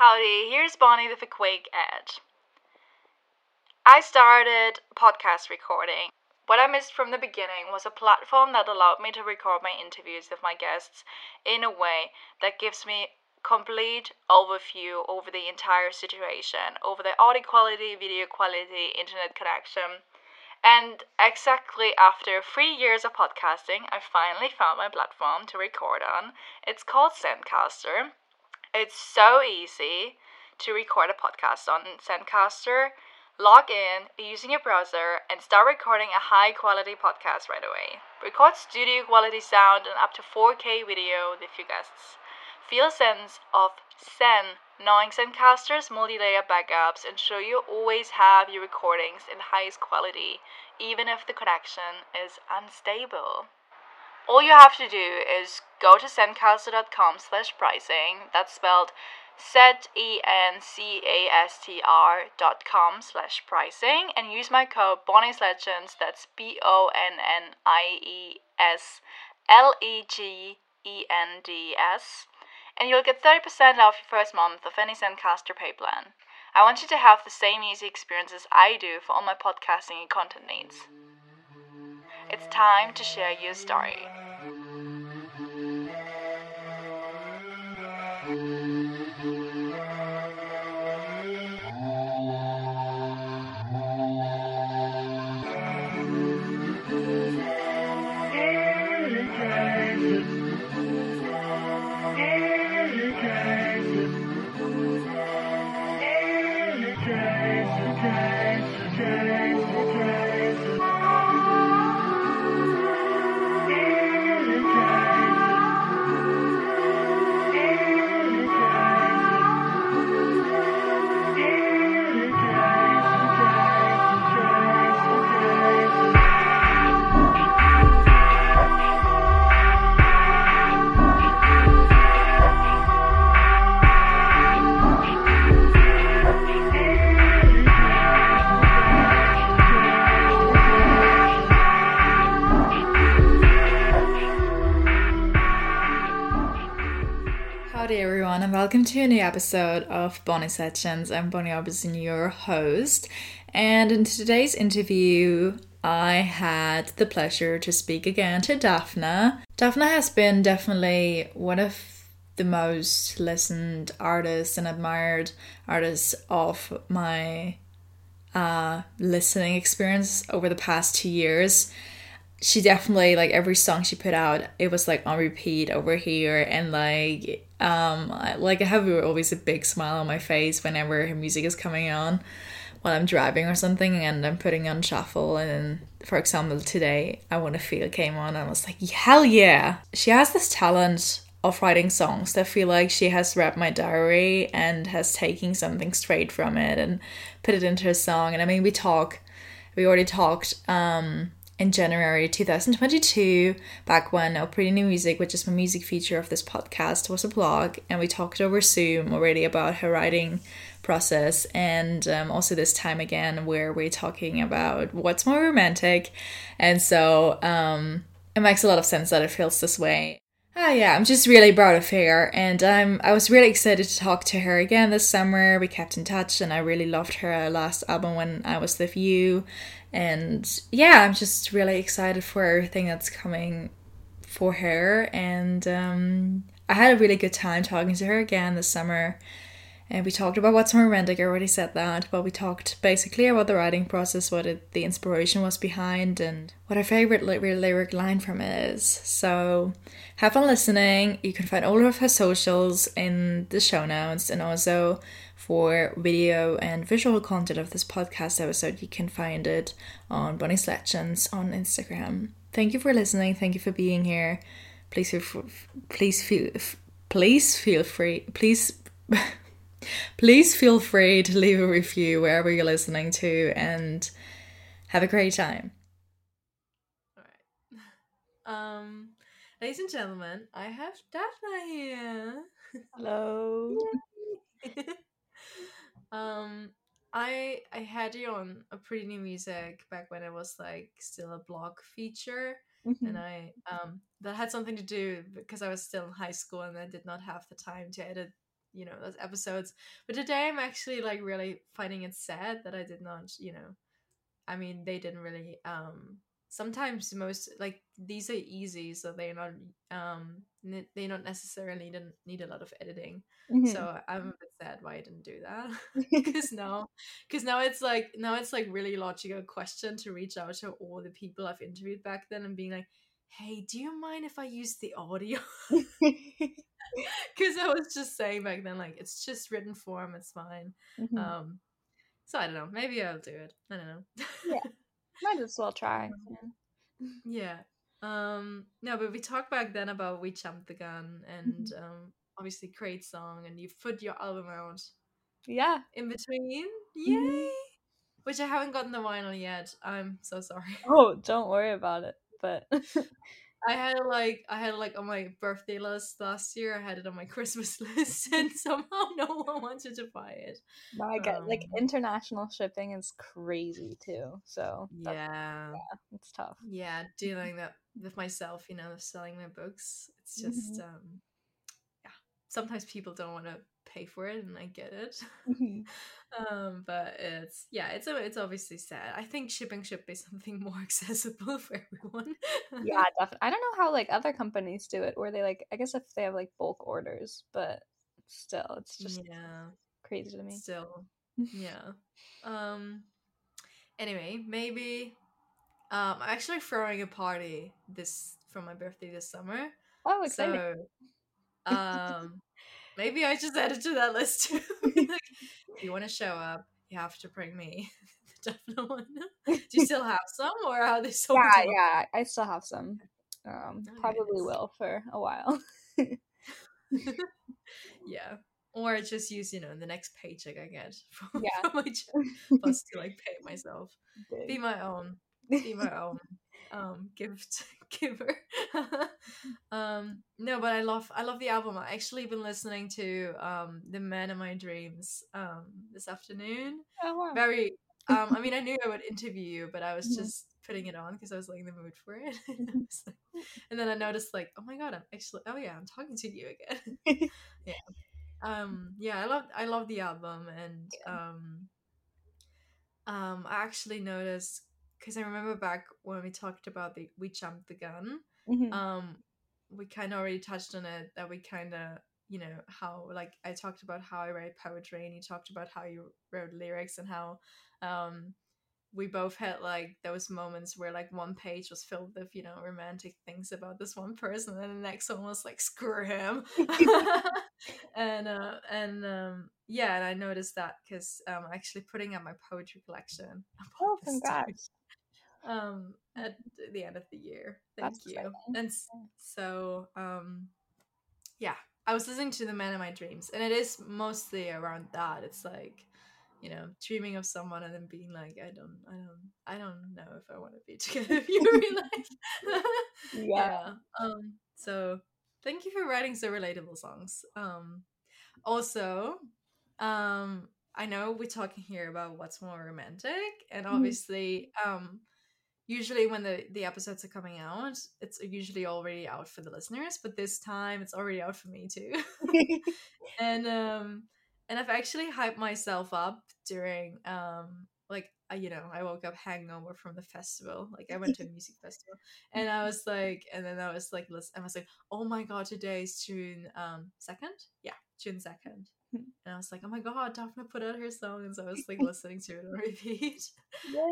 Howdy, here's Bonnie with a quick ad. I started podcast recording. What I missed from the beginning was a platform that allowed me to record my interviews with my guests in a way that gives me complete overview over the entire situation, over the audio quality, video quality, internet connection. And exactly after three years of podcasting, I finally found my platform to record on. It's called Zencastr. It's so easy to record a podcast on Zencastr. Log in using your browser and start recording a high quality podcast right away. Record studio quality sound and up to 4K video with your guests. Feel a sense of Zen, knowing Zencastr's multi-layer backups ensure you always have your recordings in highest quality, even if the connection is unstable. All you have to do is go to zencastr.com slash pricing, that's spelled Z-E-N-C-A-S-T-R dot com slash pricing, and use my code Bonnie's Legends, that's B-O-N-N-I-E-S-L-E-G-E-N-D-S, and you'll get 30% off your first month of any Zencastr pay plan. I want you to have the same easy experience as I do for all my podcasting and content needs. It's time to share your story. Howdy everyone and welcome to a new episode of Bonnie Sessions. I'm Bonnie Orbison, your host. And in today's interview, I had the pleasure to speak again to Dafna. Dafna has been definitely one of the most listened artists and admired artists of my uh, listening experience over the past two years she definitely like every song she put out it was like on repeat over here. And like um like i have always a big smile on my face whenever her music is coming on while i'm driving or something and i'm putting on shuffle. And for example today i want to feel came on. And i was like hell yeah. She has this talent of writing songs that feel like she has read my diary and has taken something straight from it and put it into a song. And i mean we talk we already talked um in January 2022, back when Pretty New Music, which is my music feature of this podcast, was a blog, and we talked over Zoom already about her writing process, and um, also this time again where we're talking about what's more romantic, and so um, it makes a lot of sense that it feels this way. Ah, yeah, I'm just really proud of her, and I was really excited to talk to her again this summer. We kept in touch, and I really loved her last album when I was with you, and yeah, I'm just really excited for everything that's coming for her, and um, I had a really good time talking to her again this summer. And we talked about what's romantic. I already said that, but we talked basically about the writing process, what it, the inspiration was behind, and what our favorite ly- lyric line from it is. So, have fun listening. You can find all of her socials in the show notes, and also for video and visual content of this podcast episode, you can find it on Bonnie's Legends on Instagram. Thank you for listening. Thank you for being here. Please feel, please feel, please feel free. Please. Please feel free to leave a review wherever you're listening to and have a great time. All right. Um, ladies and gentlemen, I have Dafna here. Hello. um, I I had you on a pretty new music back when it was like still a blog feature, Mhm. and I um that had something to do because I was still in high school and I did not have the time to edit you know those episodes. But today I'm actually like really finding it sad that I did not, you know, I mean they didn't really um sometimes most like these are easy so they're not um they not necessarily need, need a lot of editing mm-hmm. so i'm a bit sad why i didn't do that because now because now it's like now it's like really logical question to reach out to all the people i've interviewed back then and being like hey do you mind if i use the audio because i was just saying back then like it's just written form it's fine mm-hmm. um so i don't know maybe i'll do it i don't know yeah might as well try. Yeah. Um no, but we talked back then about We Jumped the Gun and mm-hmm. um obviously great song and you put your album out. Yeah. In between. Yay. Mm-hmm. Which I haven't gotten the vinyl yet. I'm so sorry. Oh, don't worry about it. But I had it like I had it like on my birthday list last year. I had it on my Christmas list, and somehow no one wanted to buy it. My God, um, like international shipping is crazy too. So yeah, yeah, it's tough. Yeah, dealing that with myself, you know, selling my books. It's just mm-hmm. um. Sometimes people don't want to pay for it and I get it. Mm-hmm. um, but it's yeah, it's a, it's obviously sad. I think shipping should be something more accessible for everyone. yeah, definitely. I don't know how like other companies do it, or they like I guess if they have like bulk orders, but still, it's just yeah crazy to me. Still, yeah. Um. Anyway, maybe. Um, I'm actually throwing a party this for my birthday this summer. Oh, exciting! So, um, Maybe I just added to that list too. like, you want to show up, you have to bring me the definite one. Do you still have some, or are they sold? Yeah, yeah, I still have some. Um, okay. probably will for a while. yeah, or just use you know the next paycheck I get from, yeah. from my job, plus to like pay myself, Big. be my own, be my own um gift giver. Um no but i love i love the album. I actually been listening to um the man of my dreams um this afternoon. Oh, wow. very um i mean i knew i would interview you but i was just putting it on because i was like in the mood for it. And then i noticed like oh my god i'm actually oh yeah i'm talking to you again. Yeah. Um yeah i love i love the album and um um i actually noticed because I remember back when we talked about the we jumped the gun. Mm-hmm. Um, we kind of already touched on it that we kind of you know how like I talked about how I write poetry and you talked about how you wrote lyrics and how um we both had like those moments where like one page was filled with you know romantic things about this one person and the next one was like screw him and uh and um yeah and i noticed that because um actually putting up my poetry collection oh congrats um at the end of the year. Thank That's you. Exciting. And so um yeah, I was listening to The Man of My Dreams and it is mostly around that. It's like you know, dreaming of someone and then being like, I don't, I don't, I don't know if I want to be together with you in real yeah. yeah. Um. So thank you for writing so relatable songs. Um. Also, um, I know we're talking here about what's more romantic, and mm-hmm. obviously, um, usually when the the episodes are coming out it's usually already out for the listeners but this time it's already out for me too. And um and i've actually hyped myself up during um like you know i woke up hangover from the festival like i went to a music festival and i was like and then i was like listen i was like oh my god today is june um second? Yeah june second and I was like, oh my god, Dafna put out her song, and so I was like listening to it on repeat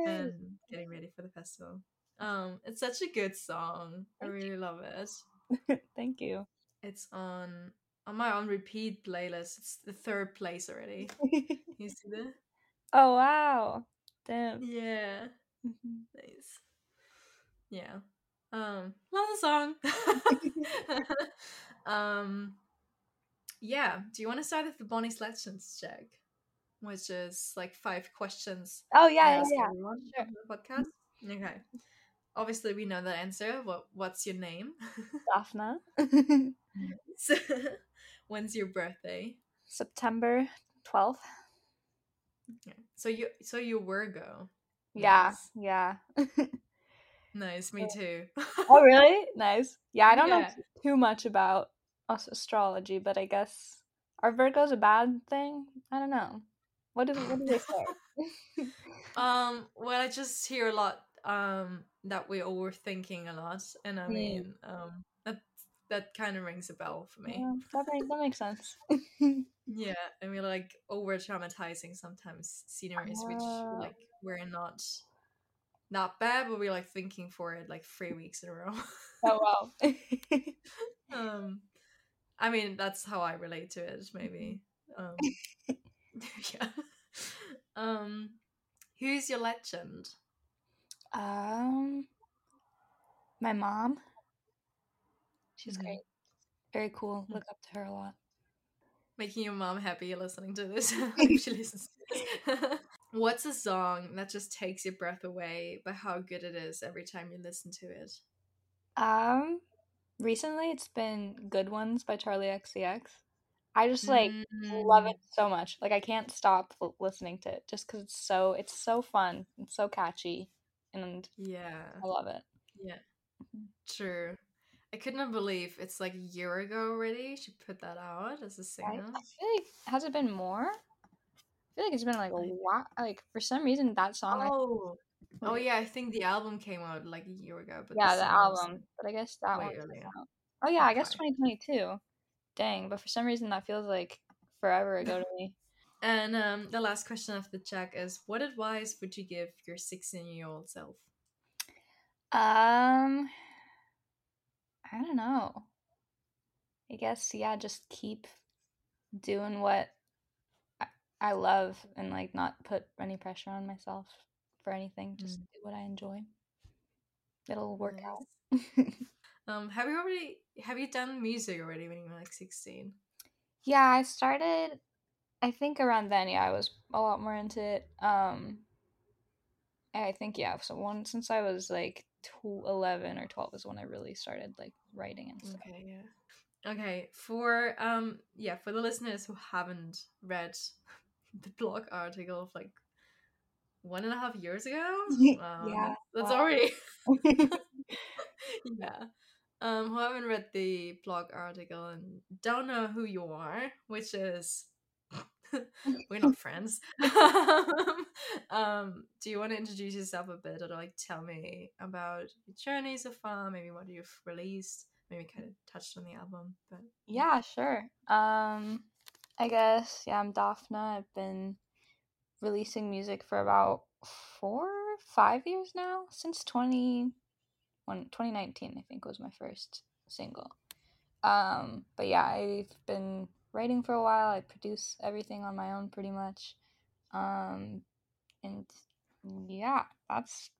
and getting ready for the festival. Um, it's such a good song. Thank I really you. love it. Thank you. It's on on my on repeat playlist. It's the third place already. you see that? Oh wow! Damn. Yeah. Mm-hmm. Nice. Yeah. Um, love the song. um yeah. Do you want to start with the Bonnie Selections check? Which is like five questions. Oh yeah, yeah, yeah. Sure. The mm-hmm. podcast. Okay. Obviously, we know the answer. What What's your name? Dafna. When's your birthday? September twelfth. Okay. So you so you Virgo. Yeah, nice. yeah. nice, me too. oh really? Nice. Yeah, I don't yeah. know too much about astrology, but I guess Are Virgos a bad thing? I don't know. What do what do they say? um, well, I just hear a lot um that we're overthinking a lot, and I Hmm. mean, um, that that kind of rings a bell for me. Yeah, that makes that makes sense. Yeah, I mean, like over traumatizing sometimes sceneries, which Ah. like we're not not bad, but we're like thinking for it like three weeks in a row. oh wow. um, I mean, that's how I relate to it. Maybe. Um, yeah. Um, who's your legend? um, my mom. She's Mhm. great. Very cool. Mhm. Look up to her a lot. Making your mom happy listening to this. she listens. To this. What's a song that just takes your breath away by how good it is every time you listen to it? Um, recently it's been "Good Ones" by Charli XCX. I just like love Mm, it so much. Like I can't stop l- listening to it just because it's so it's so fun. It's so catchy, and Yeah. I love it. Yeah. Mhm. True. I could not believe it's like a year ago already. She put that out as a single. I feel like has it been more? I feel like it's been like a lot. Like for some reason that song. I, Oh, oh yeah. I think the album came out like a year ago, but yeah, the the album. But I guess that one. Oh yeah, I guess 2022. Dang, but for some reason that feels like forever ago to me. And um, the last question of the check is: What advice would you give your sixteen-year-old self? Um, I don't know. I guess yeah, just keep doing what I, I love and like not put any pressure on myself for anything. Just Mm. do what I enjoy. It'll work out. Um, have you already have you done music already when you were like sixteen? yeah, I started I think around then, yeah, I was a lot more into it. Um I think yeah, so one since I was like tw- 11 or 12 is when I really started like writing and stuff. Okay, yeah. Okay, for um yeah, for the listeners who haven't read the blog article of like one and a half years ago, wow, Yeah, that's, wow. already yeah. Um, who haven't read the blog article and don't know who you are, which is we're not friends. um, do you want to introduce yourself a bit or like tell me about your journey so far, maybe what you've released? Maybe kind of touched on the album, but Yeah, sure. Um, I guess yeah, I'm Dafna. I've been releasing music for about four, five years now since 20, when 2019, I think was my first single. Um, but yeah, I've been writing for a while. I produce everything on my own pretty much. Um, and yeah, that's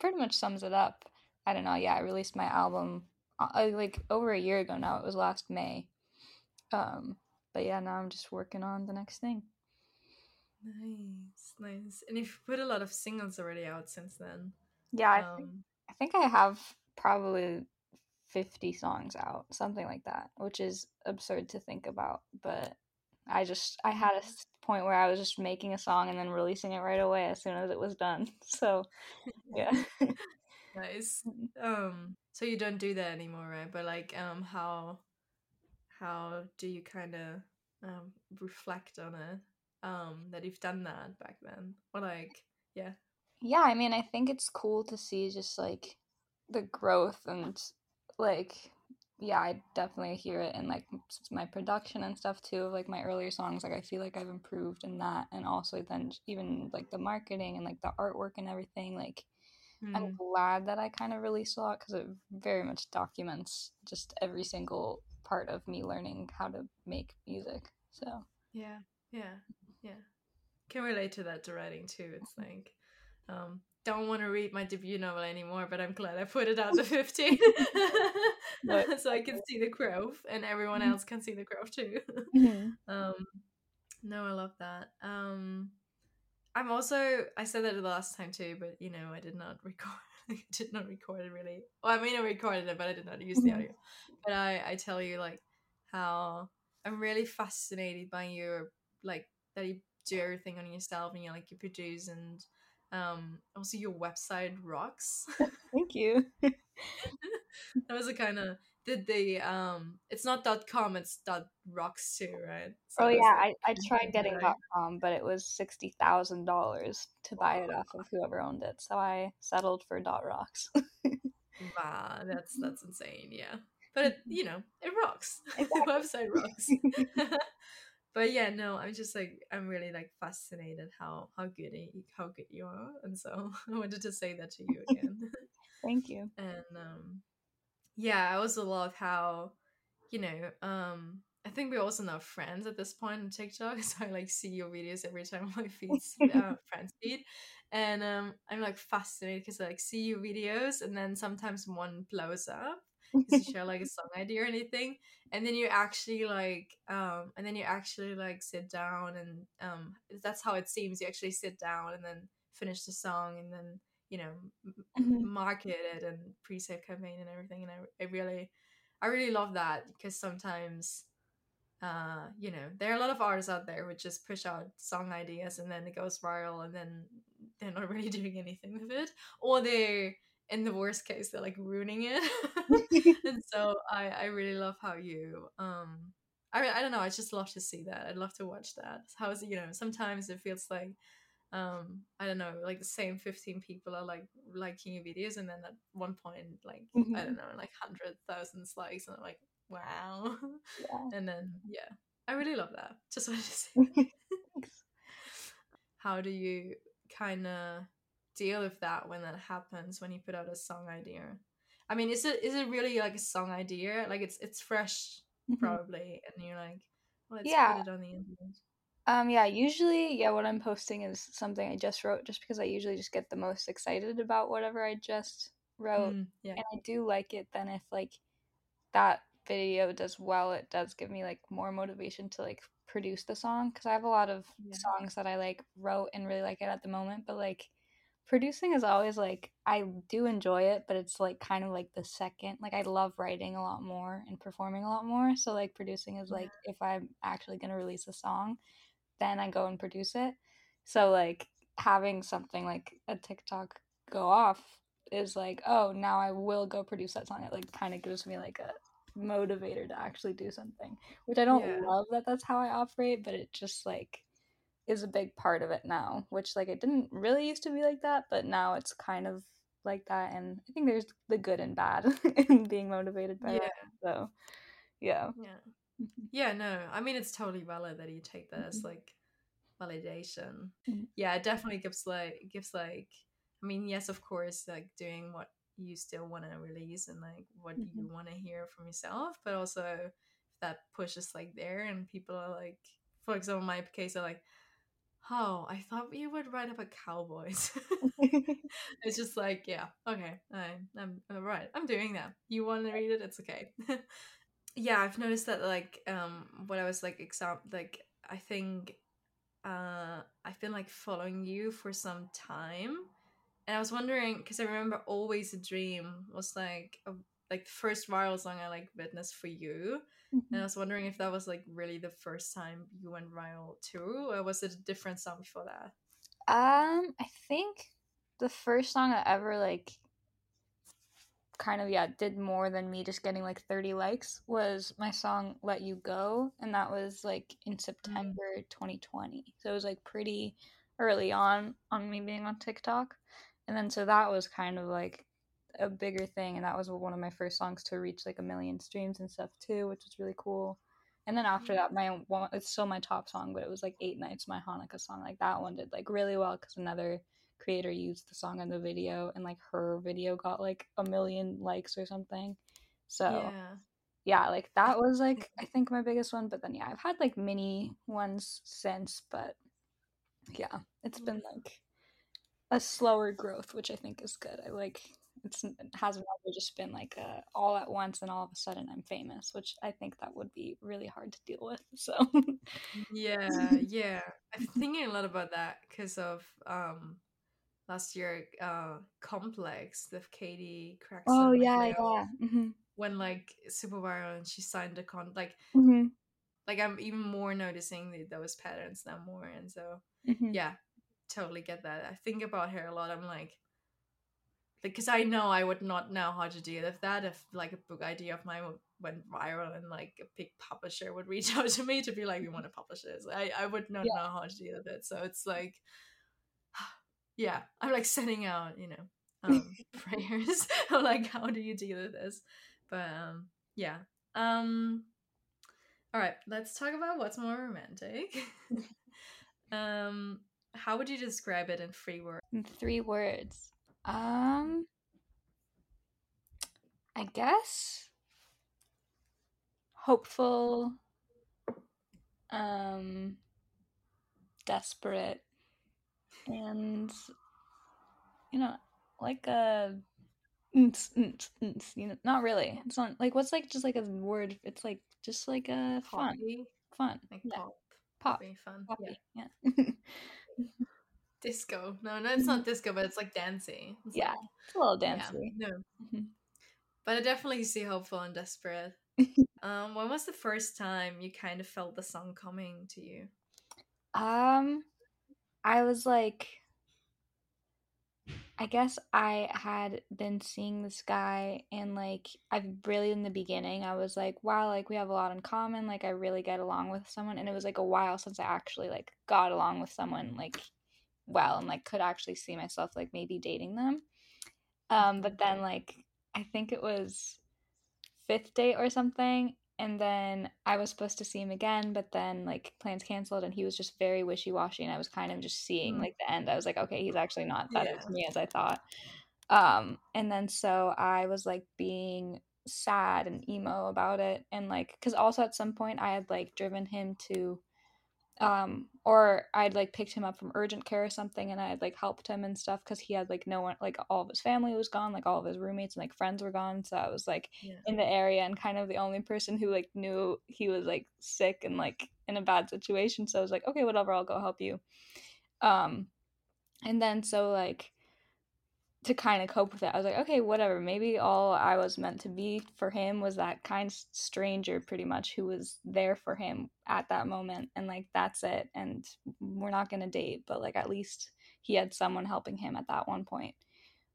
pretty much sums it up. I don't know. Yeah, I released my album uh, like over a year ago now. It was last May. Um, but yeah, now I'm just working on the next thing. Nice, nice. And you've put a lot of singles already out since then. Yeah, I think Um, I think I have probably 50 songs out, something like that, which is absurd to think about, but I just I had a point where I was just making a song and then releasing it right away as soon as it was done. So, yeah. nice. Um, so you don't do that anymore, right? But like, um, how how do you kind of um reflect on it? Um, that you've done that back then, or like, yeah, Yeah, I mean, I think it's cool to see just like the growth and like yeah, I definitely hear it in like my production and stuff too. Like my earlier songs, like I feel like I've improved in that, and also then even like the marketing and like the artwork and everything. Like I'm Mm, glad that I kind of released a lot because it very much documents just every single part of me learning how to make music. So yeah, yeah, yeah. Can relate to that to writing too. It's like, um, don't want to read my debut novel anymore, but I'm glad I put it out to 15 so I can see the growth and everyone Mhm. else can see the growth too. Mhm. um, no, I love that. Um, I'm also I said that the last time too, but you know I did not record. I did not record it really. Well, I mean I recorded it, but I did not use the audio. But I I tell you like how I'm really fascinated by your like that you do everything on yourself and you like you produce and um also your website rocks. thank you. that was a kind of did the um it's not dot com it's dot rocks too right? So oh yeah i, I tried getting dot com but it was sixty thousand dollars to buy it off of whoever owned it so i settled for dot rocks. Wow that's that's insane yeah. But it, you know it rocks. Exactly. the website rocks but yeah no i'm just like i'm really like fascinated how how good how good you are and so i wanted to say that to you again thank you and um yeah, I also love how, you know, um, I think we're also now friends at this point on TikTok. So I like see your videos every time on my feeds, uh, friends feed, and um, I'm like fascinated because I like see your videos, and then sometimes one blows up because you share like a song idea or anything, and then you actually like, um, and then you actually like sit down and um, that's how it seems. You actually sit down and then finish the song, and then you know mm-hmm. marketed and pre-save campaign and everything and I, I really i really love that because sometimes uh you know there are a lot of artists out there who just push out song ideas and then it goes viral and then they're not really doing anything with it or they're in the worst case they're like ruining it. And so i i really love how you um I, I don't know i just love to see that i'd love to watch that. How is it you know sometimes it feels like um i don't know like the same 15 people are like liking your videos and then at one point like mm-hmm. i don't know like 100,000 likes and i'm like wow. Yeah. and then yeah i really love that. Just wanted to say how do you kind of deal with that when that happens when you put out a song idea i mean is it is it really like a song idea like it's it's fresh mm-hmm. probably and you're like well, let's yeah. put it on the internet um, yeah, usually, yeah, what I'm posting is something I just wrote just because I usually just get the most excited about whatever I just wrote. Mm, yeah. And I do like it then if like that video does well, it does give me like more motivation to like produce the song because I have a lot of yeah. songs that I like wrote and really like it at the moment, but like producing is always like I do enjoy it, but it's like kind of like the second. Like I love writing a lot more and performing a lot more, so like producing is like if I'm actually going to release a song, then I go and produce it. So like having something like a TikTok go off is like, oh, now I will go produce that song. It like kind of gives me like a motivator to actually do something, which I don't yeah. love that that's how I operate, but it just like is a big part of it now, which like it didn't really used to be like that, but now it's kind of like that and I think there's the good and bad in being motivated by yeah. that. So yeah. Yeah. Mm-hmm. Yeah, no. I mean, it's totally valid that you take that as mm-hmm. like validation. Mm-hmm. Yeah, it definitely gives like gives like. I mean, yes, of course, like doing what you still want to release and like what mm-hmm. you want to hear from yourself, but also that push is like there and people are like, for example, my case are like, oh, I thought you would write about cowboys. it's just like, yeah, okay, I, I'm, I'm right. I'm doing that. You want to read it? It's okay yeah i've noticed that like um when i was like exam like i think uh i've been like following you for some time and i was wondering because i remember always a dream was like a, like the first viral song i like witnessed for you mm-hmm. and i mm-hmm. was wondering if that was like really the first time you went viral too or was it a different song before that um i think the first song i ever like kind of yeah did more than me just getting like 30 likes was my song let you go and that was like in september mm. 2020 so it was like pretty early on on me being on tiktok and then so that was kind of like a bigger thing and that was one of my first songs to reach like a million streams and stuff too which was really cool and then after that my one it's still my top song but it was like eight nights my hanukkah song like that one did like really well because another creator used the song in the video and like her video got like a million likes or something. So yeah, yeah like that was like I think my biggest one. But then yeah, I've had like mini ones since, but yeah, it's been mm. like a slower growth, which I think is good. I like it's it hasn't ever just been like a, all at once and all of a sudden I'm famous, which I think that would be really hard to deal with. So yeah, yeah, I'm thinking a lot about that because of um last year uh complex with Katie Gregson, oh yeah yeah mm-hmm. when like super viral and she signed a con like mm-hmm. like i'm even more noticing the, those patterns now more and so mm-hmm. yeah totally get that i think about her a lot i'm like because I know I would not know how to deal with that if like a book idea of mine went viral and like a big publisher would reach out to me to be like, we want to publish this. I, I would not yeah. know how to deal with it. So it's like, yeah, I'm like sending out, you know, um, prayers. like, how do you deal with this? But um, yeah. Um, all right, let's talk about what's more romantic. um, how would you describe it in three words? In three words. Um, I guess hopeful, um, desperate, and you know, like a you know, not really. It's not like what's like just like a word. It's like just like a fun, fun, like yeah. pop, pop, fun, poppy, yeah. yeah. disco. No, no, it's not disco, but it's like dancing. It's yeah, like, it's a little dancey. Yeah, no, mm-hmm. but I definitely see hopeful and desperate. um, when was the first time you kind of felt the song coming to you? Um, I was like, I guess I had been seeing this guy, and like, I've really in the beginning, I was like, wow, like we have a lot in common. Like, I really get along with someone, and it was like a while since I actually like got along with someone like well and like could actually see myself like maybe dating them. Um, but then like I think it was fifth date or something, and then I was supposed to see him again, but then like plans canceled, and he was just very wishy washy, and I was kind of just seeing mm. like the end. I was like, okay, he's actually not that yeah. me as I thought. Um, and then so I was like being sad and emo about it, and like because also at some point I had like driven him to um or i'd like picked him up from urgent care or something and i'd like helped him and stuff because he had like no one like all of his family was gone like all of his roommates and like friends were gone so i was like yeah. in the area and kind of the only person who like knew he was like sick and like in a bad situation so i was like okay whatever i'll go help you um and then so like to kind of cope with it. I was like, okay, whatever. Maybe all I was meant to be for him was that kind stranger, pretty much, who was there for him at that moment. And like, that's it. And we're not going to date, but like, at least he had someone helping him at that one point.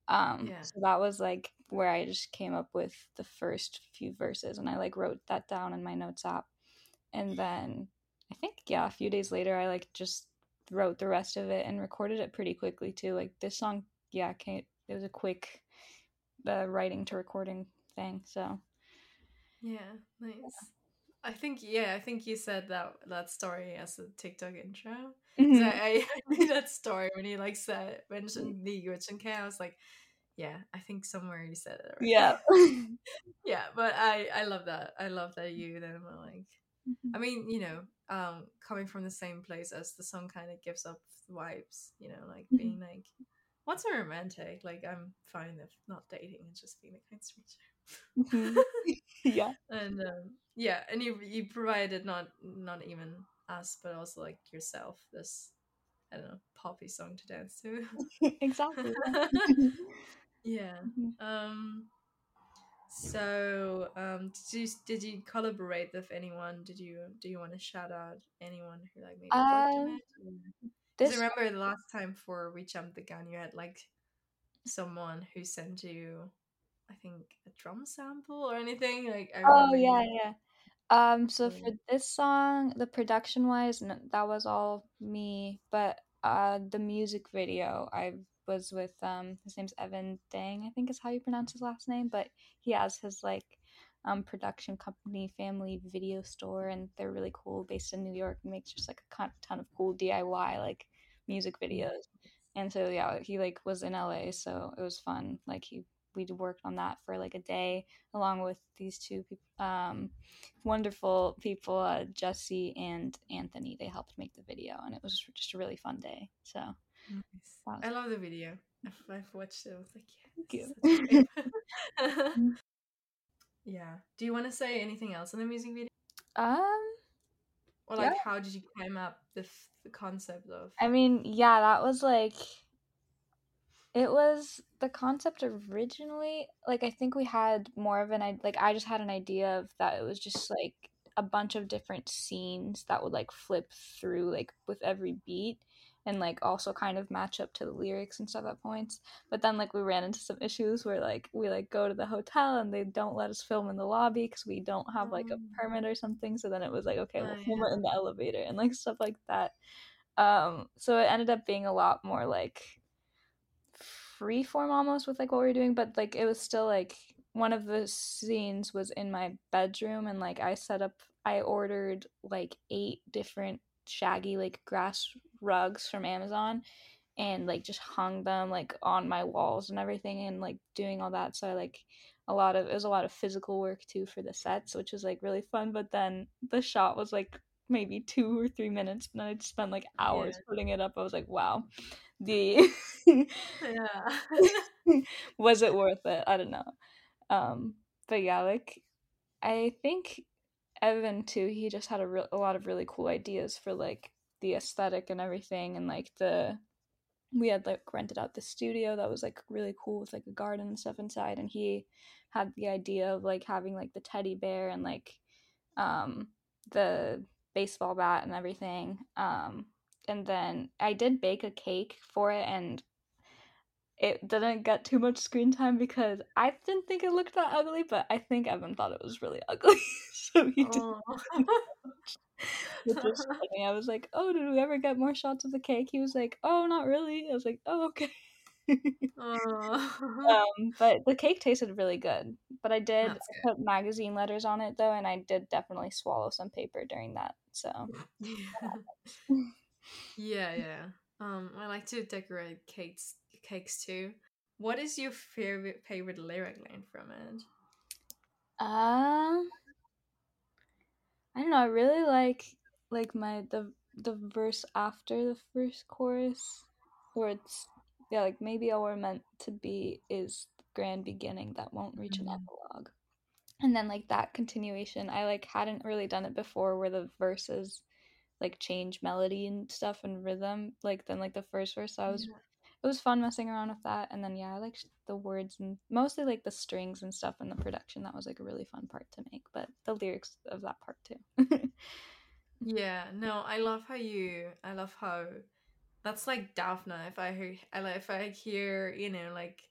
Um, yeah. So that was like where I just came up with the first few verses and I like wrote that down in my notes app. And then I think, yeah, a few days later, I like just wrote the rest of it and recorded it pretty quickly too. Like, this song, yeah, came, it was a quick uh, writing to recording thing. So yeah, nice. Yeah. I think yeah, I think you said that that story as a TikTok intro. Mm-hmm. I, I, knew that story when you like said mentioned the Urchin I was like, yeah, I think somewhere you said it. Right? Yeah, yeah, but I I love that. I love that you then were like, mm-hmm. I mean, you know, um, coming from the same place as the song kind of gives up vibes. You know, like mm-hmm. being like what's a romantic? Like I'm fine if not dating and just being a kind stranger. Mm-hmm. yeah. And um, yeah, and you you provided not not even us, but also like yourself this I don't know poppy song to dance to. exactly. yeah. Mm-hmm. Um. So, um, did you did you collaborate with anyone? Did you do you want to shout out anyone who like maybe um, it? This I remember the last time for We Jumped the Gun, you had like someone who sent you, I think, a drum sample or anything. Like, I oh yeah, you. yeah. Um, so yeah. for this song, the production wise, that was all me. But uh, the music video, I was with um, his name's Evan Dang, I think is how you pronounce his last name. But he has his like um, production company, Family Video Store, and they're really cool, based in New York, and makes just like a ton of cool DIY like music videos. And so yeah, he like was in LA, so it was fun. Like he we worked on that for like a day along with these two um, wonderful people, uh, Jesse and Anthony. They helped make the video, and it was just a really fun day. So nice. I love the video. I've, watched it. I was like, yeah, thank you. Yeah. Do you want to say anything else in the music video? Um. Or like, yeah. how did you climb up the f- the concept of? I mean, yeah, that was like. It was the concept originally. Like, I think we had more of an idea like. I just had an idea of that. It was just like a bunch of different scenes that would like flip through like with every beat and like also kind of match up to the lyrics and stuff at points. But then like we ran into some issues where like we like go to the hotel and they don't let us film in the lobby because we don't have like a Oh. permit or something. So then it was like okay, we'll Oh, film it in the elevator and like stuff like that. Um, so it ended up being a lot more like free form almost with like what we were doing, but like it was still like one of the scenes was in my bedroom and like I set up I ordered like eight different shaggy like grass rugs from Amazon and like just hung them like on my walls and everything and like doing all that so I like a lot of it was a lot of physical work too for the sets which was like really fun but then the shot was like maybe two or three minutes and then I just spent like hours Yeah. putting it up I was like wow the Yeah. was it worth it i don't know um but yeah like i think evan too he just had a, real a lot of really cool ideas for like the aesthetic and everything and like the we had like rented out the studio that was like really cool with like a garden and stuff inside and he had the idea of like having like the teddy bear and like um the baseball bat and everything um and then i did bake a cake for it and it didn't get too much screen time because i didn't think it looked that ugly but i think evan thought it was really ugly so he did Oh. which was funny. I was like, "Oh, did we ever get more shots of the cake?" He was like, "Oh, not really." I was like, "Oh, okay." Oh. um, but the cake tasted really good. But I did put magazine letters on it though, and I did definitely swallow some paper during that. So yeah, yeah. Um, I like to decorate cakes, cakes too. What is your favorite favorite lyric line from it? Um, I don't know. I really like like my the the verse after the first chorus, where it's yeah, like maybe all we're meant to be is the grand beginning that won't reach an Mhm. epilogue, and then like that continuation. I like hadn't really done it before, where the verses like change melody and stuff and rhythm like then like the first verse. I was Yeah. It was fun messing around with that, and then yeah, I liked the words and mostly like the strings and stuff and the production. That was like a really fun part to make, but the lyrics of that part too. Yeah, no, I love how you. I love how that's like Dafna. If I hear, I like if I hear, you know, like,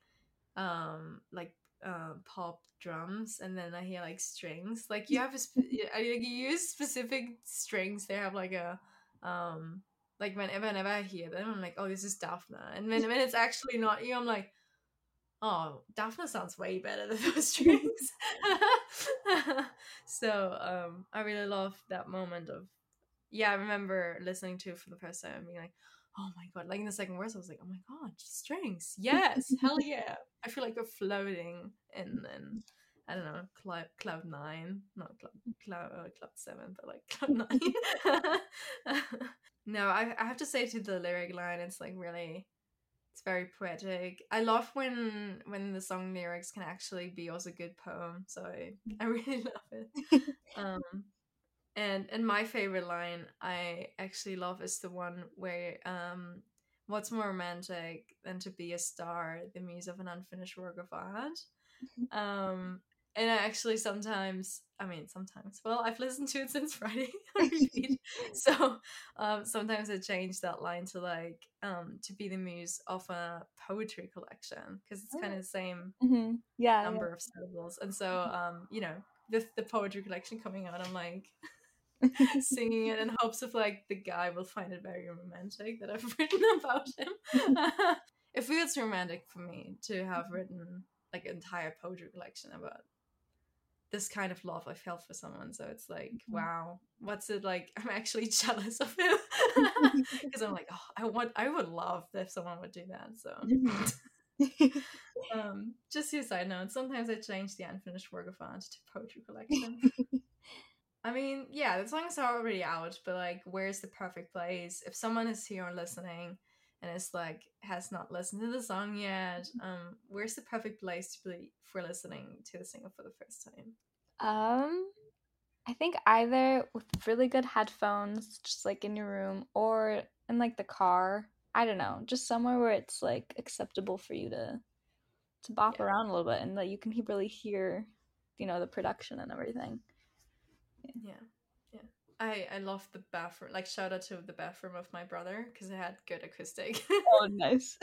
um, like, uh, pop drums, and then I hear like strings. Like you have a, sp- I like you use specific strings. They have like a, um, like whenever, whenever I hear them, I'm like, oh, this is Dafna. And when when it's actually not you, I'm like, oh, Dafna sounds way better than those strings. so um, I really love that moment of yeah, I remember listening to it for the first time and being like, oh my god, like in the second verse, I was like, oh my god, strings, yes, hell yeah. I feel like we're floating in, in I don't know, cloud, cloud nine, not cloud, cloud, uh, cloud seven, but like cloud nine. no, I, I have to say to the lyric line, it's like really, it's very poetic. I love when when the song lyrics can actually be also a good poem, so I, I really love it. Um, and and my favorite line I actually love is the one where um what's more romantic than to be a star, the muse of an unfinished work of art. Um and I actually sometimes I mean sometimes well I've listened to it since Friday so um sometimes I change that line to like um to be the muse of a poetry collection because it's kind of the same hmm Yeah, yeah. number of syllables. And so um you know the, the poetry collection coming out i'm like singing it in hopes of like the guy will find it very romantic that i've written about him. It feels romantic for me to have written like an entire poetry collection about this kind of love i felt for someone so it's like Mhm. wow what's it like i'm actually jealous of him because i'm like oh i want i would love if someone would do that so Mhm. um, just your side note. Sometimes I change the unfinished work of art to poetry collection. I mean, yeah, the songs are already out, but like, where's the perfect place? If someone is here and listening and is like has not listened to the song yet, um, where's the perfect place to be for listening to the single for the first time? Um, I think either with really good headphones, just like in your room, or in like the car. I don't know, just somewhere where it's like acceptable for you to to bop Yeah. around a little bit, and that you can really hear, you know, the production and everything. Yeah, I I love the bathroom. Like shout out to the bathroom of my brother because it had good acoustic. oh, nice.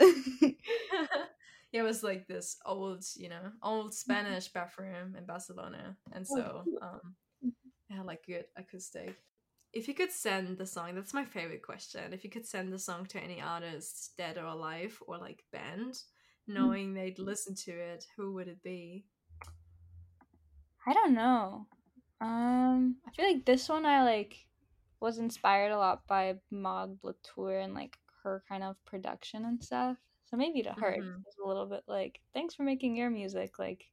it was like this old, you know, old mm-hmm. Spanish bathroom in Barcelona, and Oh, so um, mm-hmm. it had like good acoustic. If you could send the song, that's my favorite question. If you could send the song to any artist, dead or alive, or like band, mm. knowing they'd listen to it, who would it be? I don't know. Um, I feel like this one I like was inspired a lot by Maude Latour and like her kind of production and stuff. So maybe to her Mhm. it was a little bit like, thanks for making your music. Like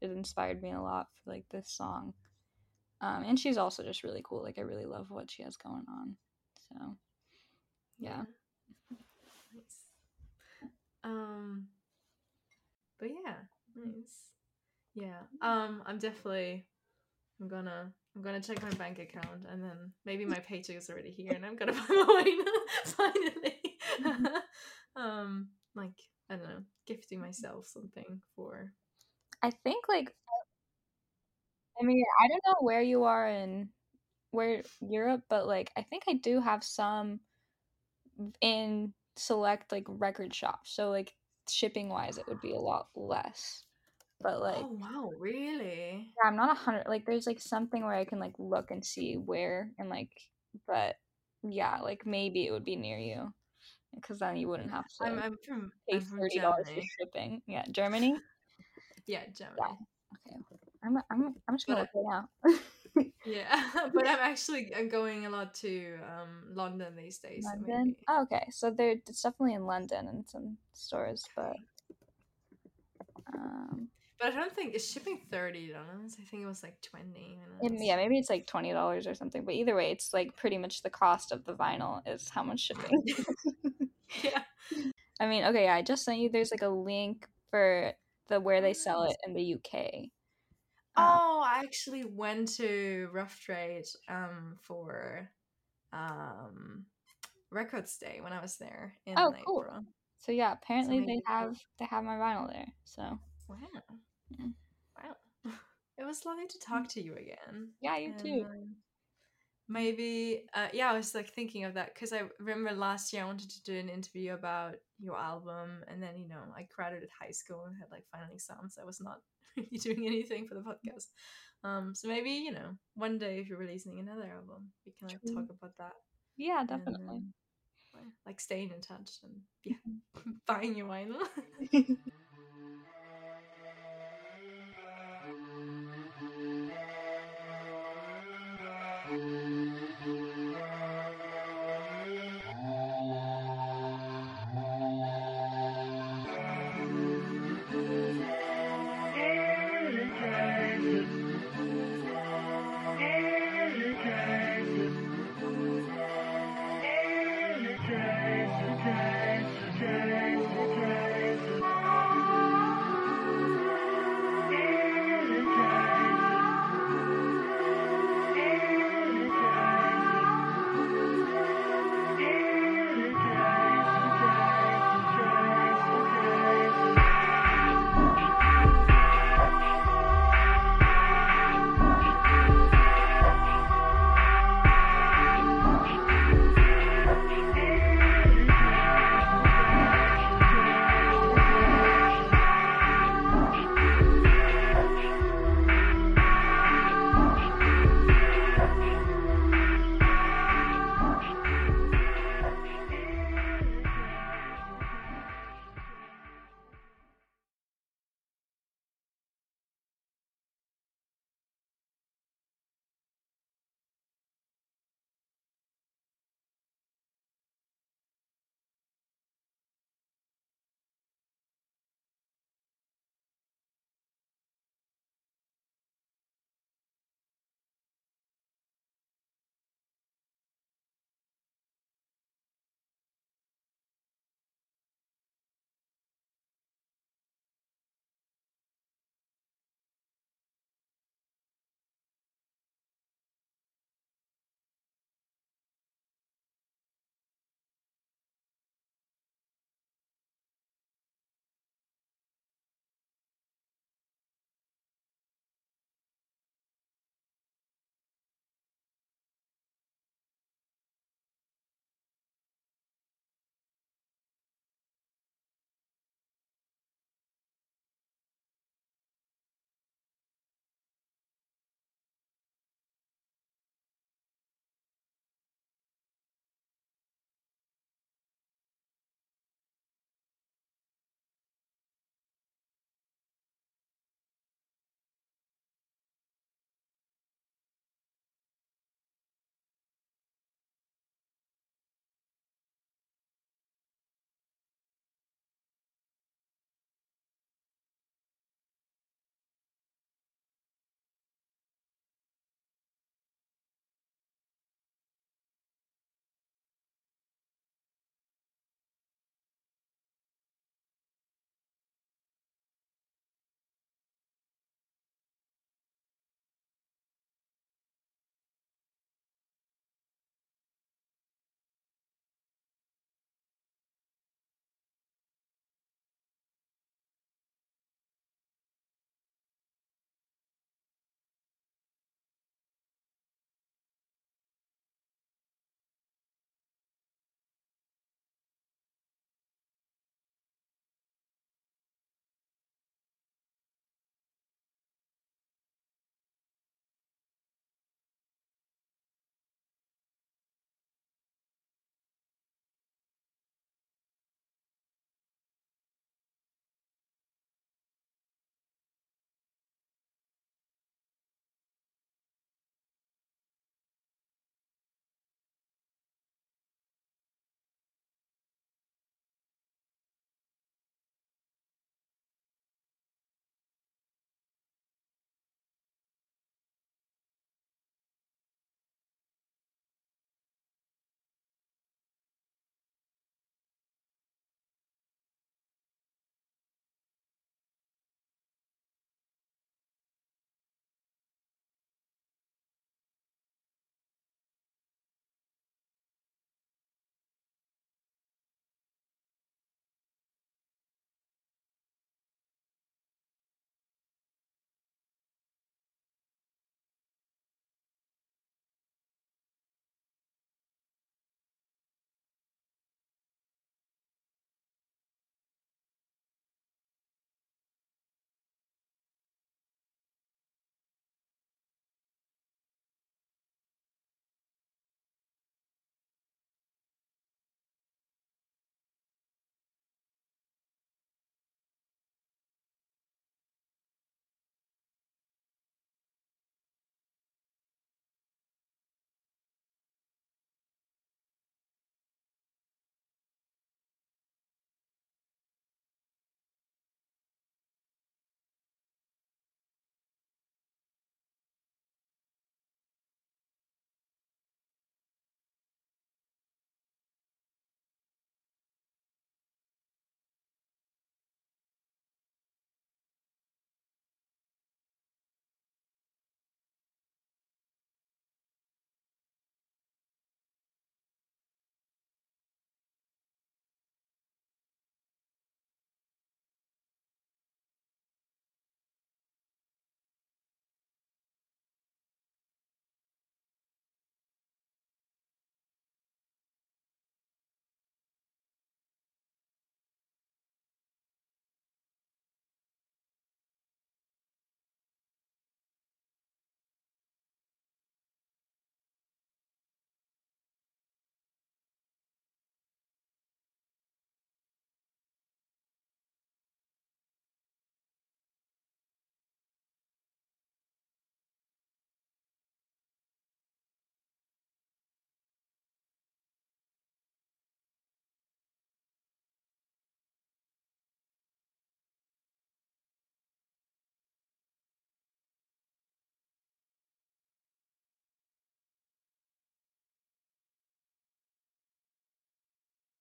it inspired me a lot for like this song. Um, and she's also just really cool. Like I really love what she has going on. So yeah. Nice. Um but yeah, nice. Yeah. Um I'm definitely I'm gonna I'm gonna check my bank account and then maybe my paycheck is already here and I'm gonna buy mine finally. um like I don't know, gifting myself something for I think like I mean, I don't know where you are in where Europe, but like I think I do have some in select like record shops. So like shipping wise it would be a lot less. But like Oh wow, really? yeah, I'm not a hundred like there's like something where I can like look and see where and like but yeah, like maybe it would be near you. Because then you wouldn't have to I'm I'm from pay I'm from thirty dollars for shipping. Yeah, Germany. Yeah, Germany. Okay, I'm I'm I'm just gonna But- look it now. Yeah, but I'm actually I'm going a lot to um London these days. so London. maybe- Oh, okay, so there it's definitely in London and some stores, but um, But I don't think it's shipping thirty dollars. I think it was like twenty. when I it- was- yeah, maybe it's like twenty dollars or something. But either way, it's like pretty much the cost of the vinyl is how much shipping. yeah. I mean, okay, yeah, I just sent you. There's like a link for the where they sell it in the UK. Um, Oh, I actually went to Rough Trade um for um Records Day when I was there in Oh, cool. So yeah, apparently they have they have my vinyl there. So Wow. Yeah. Wow. It was lovely to talk to you again. yeah, you And, too. um, maybe uh, yeah i was like thinking of that because i remember last year i wanted to do an interview about your album and then you know i graduated high school and had like final exams i was not really doing anything for the podcast um so maybe you know one day if you're releasing another album we can like True. talk about that Yeah, and, definitely. um, well, like staying in touch and yeah buying your vinyl